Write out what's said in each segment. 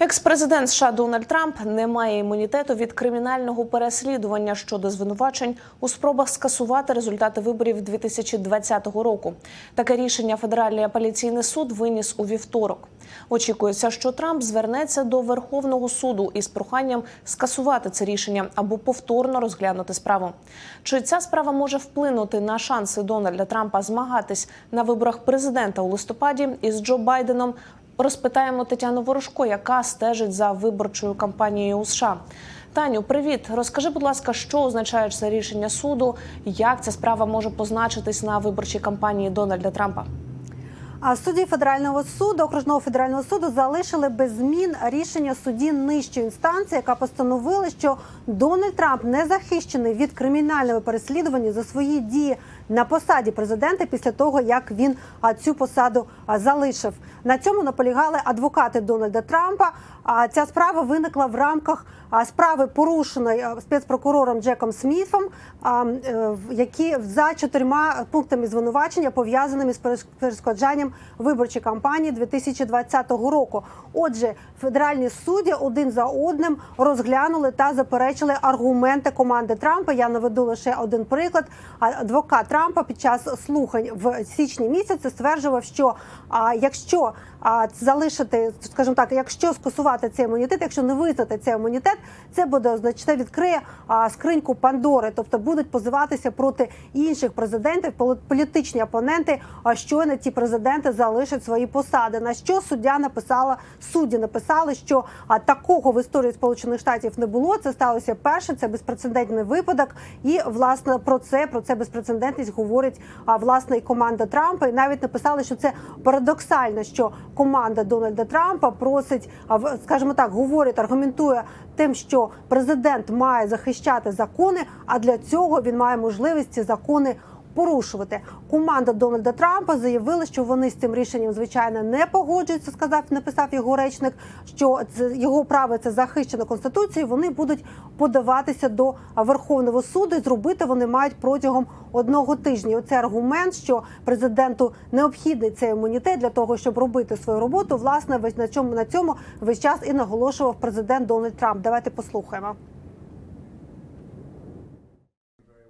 Екс-президент США Дональд Трамп не має імунітету від кримінального переслідування щодо звинувачень у спробах скасувати результати виборів 2020 року. Таке рішення федеральний апеляційний суд виніс у вівторок. Очікується, що Трамп звернеться до Верховного суду із проханням скасувати це рішення або повторно розглянути справу. Чи ця справа може вплинути на шанси Дональда Трампа змагатись на виборах президента у листопаді із Джо Байденом? Розпитаємо Тетяну Ворожко, яка стежить за виборчою кампанією у США. Таню, привіт. Розкажи, будь ласка, що означає це рішення суду? Як ця справа може позначитись на виборчій кампанії Дональда Трампа? А судді федерального суду, окружного федерального суду, залишили без змін рішення судді нижчої інстанції, яка постановила, що Дональд Трамп не захищений від кримінального переслідування за свої дії на посаді президента після того, як він цю посаду залишив. На цьому наполягали адвокати Дональда Трампа. А ця справа виникла в рамках справи, порушеної спецпрокурором Джеком Сміфом, а, е, які за чотирма пунктами звинувачення пов'язаними з переш- перешкоджанням виборчої кампанії 2020 року. Отже, федеральні судді один за одним розглянули та заперечили аргументи команди Трампа. Я наведу лише один приклад. Адвокат Трампа під час слухань в січні місяці стверджував, що а, якщо а, залишити, скажімо так, якщо скасувати цей імунітет, якщо не визнати цей імунітет, це буде означати відкриє а, скриньку Пандори, тобто будуть позиватися проти інших президентів, полі- політичні опоненти. А щойно ті президенти залишать свої посади. На що суддя написала судді написали, що а, такого в історії Сполучених Штатів не було. Це сталося перше. Це безпрецедентний випадок. І власне про це про це безпрецедентність говорить а, власне і команда Трампа. І навіть написали, що це парадоксально, що команда Дональда Трампа просить, а скажімо так, говорить, аргументує тим, що президент має захищати закони, а для цього він має можливість ці закони порушувати. Команда Дональда Трампа заявила, що вони з цим рішенням звичайно не погоджуються. Сказав, написав його речник, що його право це захищено конституцією. Вони будуть подаватися до Верховного суду. і Зробити вони мають протягом одного тижня. Оце аргумент, що президенту необхідний цей імунітет для того, щоб робити свою роботу. Власне, весь на чому на цьому весь час і наголошував президент Дональд Трамп. Давайте послухаємо.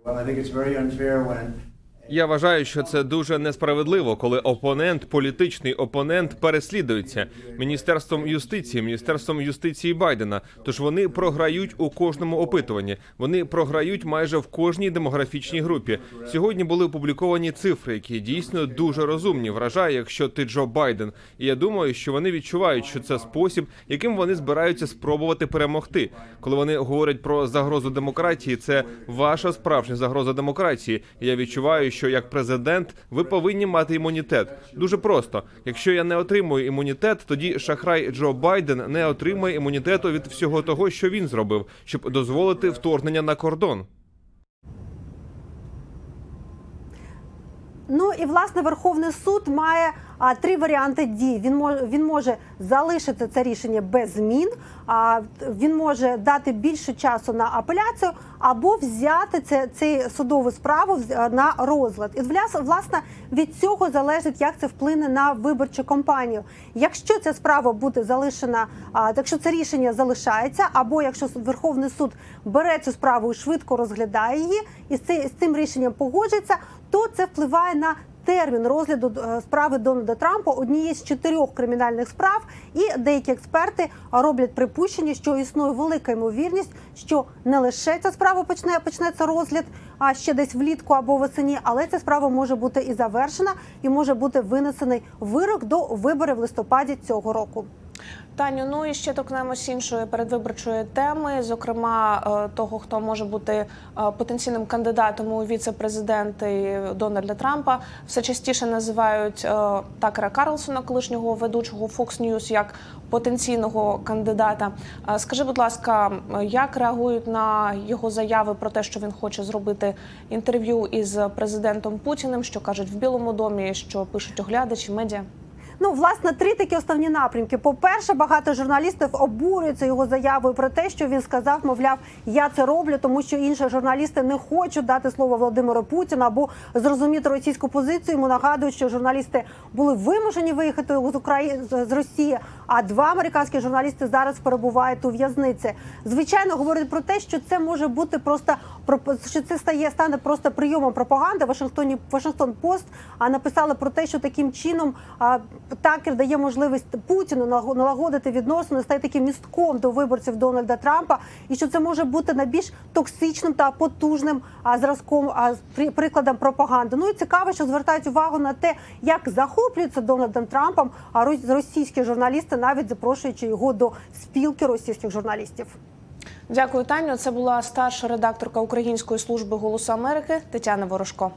Well, I think it's very unfair when Я вважаю, що це дуже несправедливо, коли опонент, політичний опонент, переслідується міністерством юстиції, міністерством юстиції Байдена. Тож вони програють у кожному опитуванні. Вони програють майже в кожній демографічній групі. Сьогодні були опубліковані цифри, які дійсно дуже розумні. Вражає, якщо ти Джо Байден. І я думаю, що вони відчувають, що це спосіб, яким вони збираються спробувати перемогти. Коли вони говорять про загрозу демократії, це ваша справжня загроза демократії. Я відчуваю, що як президент ви повинні мати імунітет. Дуже просто. Якщо я не отримую імунітет, тоді шахрай Джо Байден не отримує імунітету від всього того, що він зробив, щоб дозволити вторгнення на кордон. Ну і власне Верховний суд має а, три варіанти дій. Він може він може залишити це рішення без змін. А він може дати більше часу на апеляцію або взяти це цей судову справу на розгляд. І власне від цього залежить, як це вплине на виборчу кампанію. Якщо ця справа буде залишена, а якщо це рішення залишається, або якщо Верховний суд бере цю справу і швидко розглядає її, і з цим рішенням погоджується, то це впливає на термін розгляду е, справи Дональда Трампа однієї з чотирьох кримінальних справ. І деякі експерти роблять припущення, що існує велика ймовірність, що не лише ця справа почне почнеться розгляд, а ще десь влітку або восені, але ця справа може бути і завершена, і може бути винесений вирок до виборів в листопаді цього року. Таню, ну і ще торкнемось іншої передвиборчої теми, зокрема е, того, хто може бути е, потенційним кандидатом у віце-президенти Дональда Трампа. Все частіше називають е, Такера Карлсона, колишнього ведучого Fox News, як потенційного кандидата. Скажи, будь ласка, як реагують на його заяви про те, що він хоче зробити інтерв'ю із президентом Путіним, що кажуть в Білому домі, що пишуть оглядачі медіа? Ну, власне, три такі основні напрямки. По-перше, багато журналістів обурюються його заявою про те, що він сказав, мовляв, я це роблю, тому що інші журналісти не хочуть дати слово Володимиру Путіну або зрозуміти російську позицію. Йому нагадують, що журналісти були вимушені виїхати з України з Росії. А два американські журналісти зараз перебувають у в'язниці. Звичайно, говорять про те, що це може бути просто що це стає стане просто прийомом пропаганди. Вашингтоні Вашингтон Пост а написали про те, що таким чином Такер дає можливість Путіну налагодити відносини, стати таким містком до виборців Дональда Трампа, і що це може бути найбільш токсичним та потужним а, зразком, а прикладом пропаганди. Ну і цікаво, що звертають увагу на те, як захоплюються Дональдом Трампом, а рос- російські журналісти навіть запрошуючи його до спілки російських журналістів. Дякую, Таню. Це була старша редакторка Української служби Голосу Америки Тетяна Ворожко.